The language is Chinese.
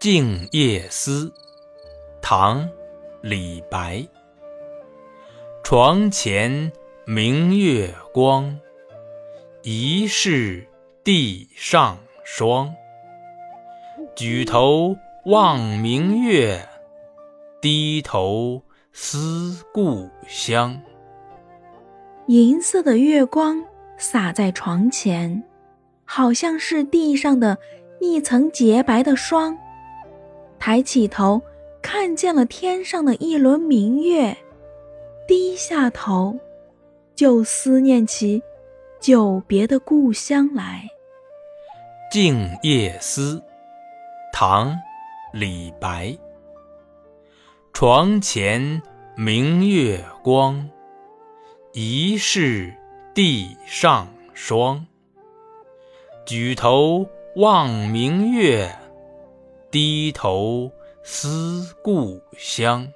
静夜思，唐·李白。床前明月光，疑是地上霜。举头望明月，低头思故乡。银色的月光洒在床前，好像是地上的一层洁白的霜。抬起头，看见了天上的一轮明月，低下头，就思念起久别的故乡来。《静夜思》唐·李白。床前明月光，疑是地上霜。举头望明月。低头思故乡。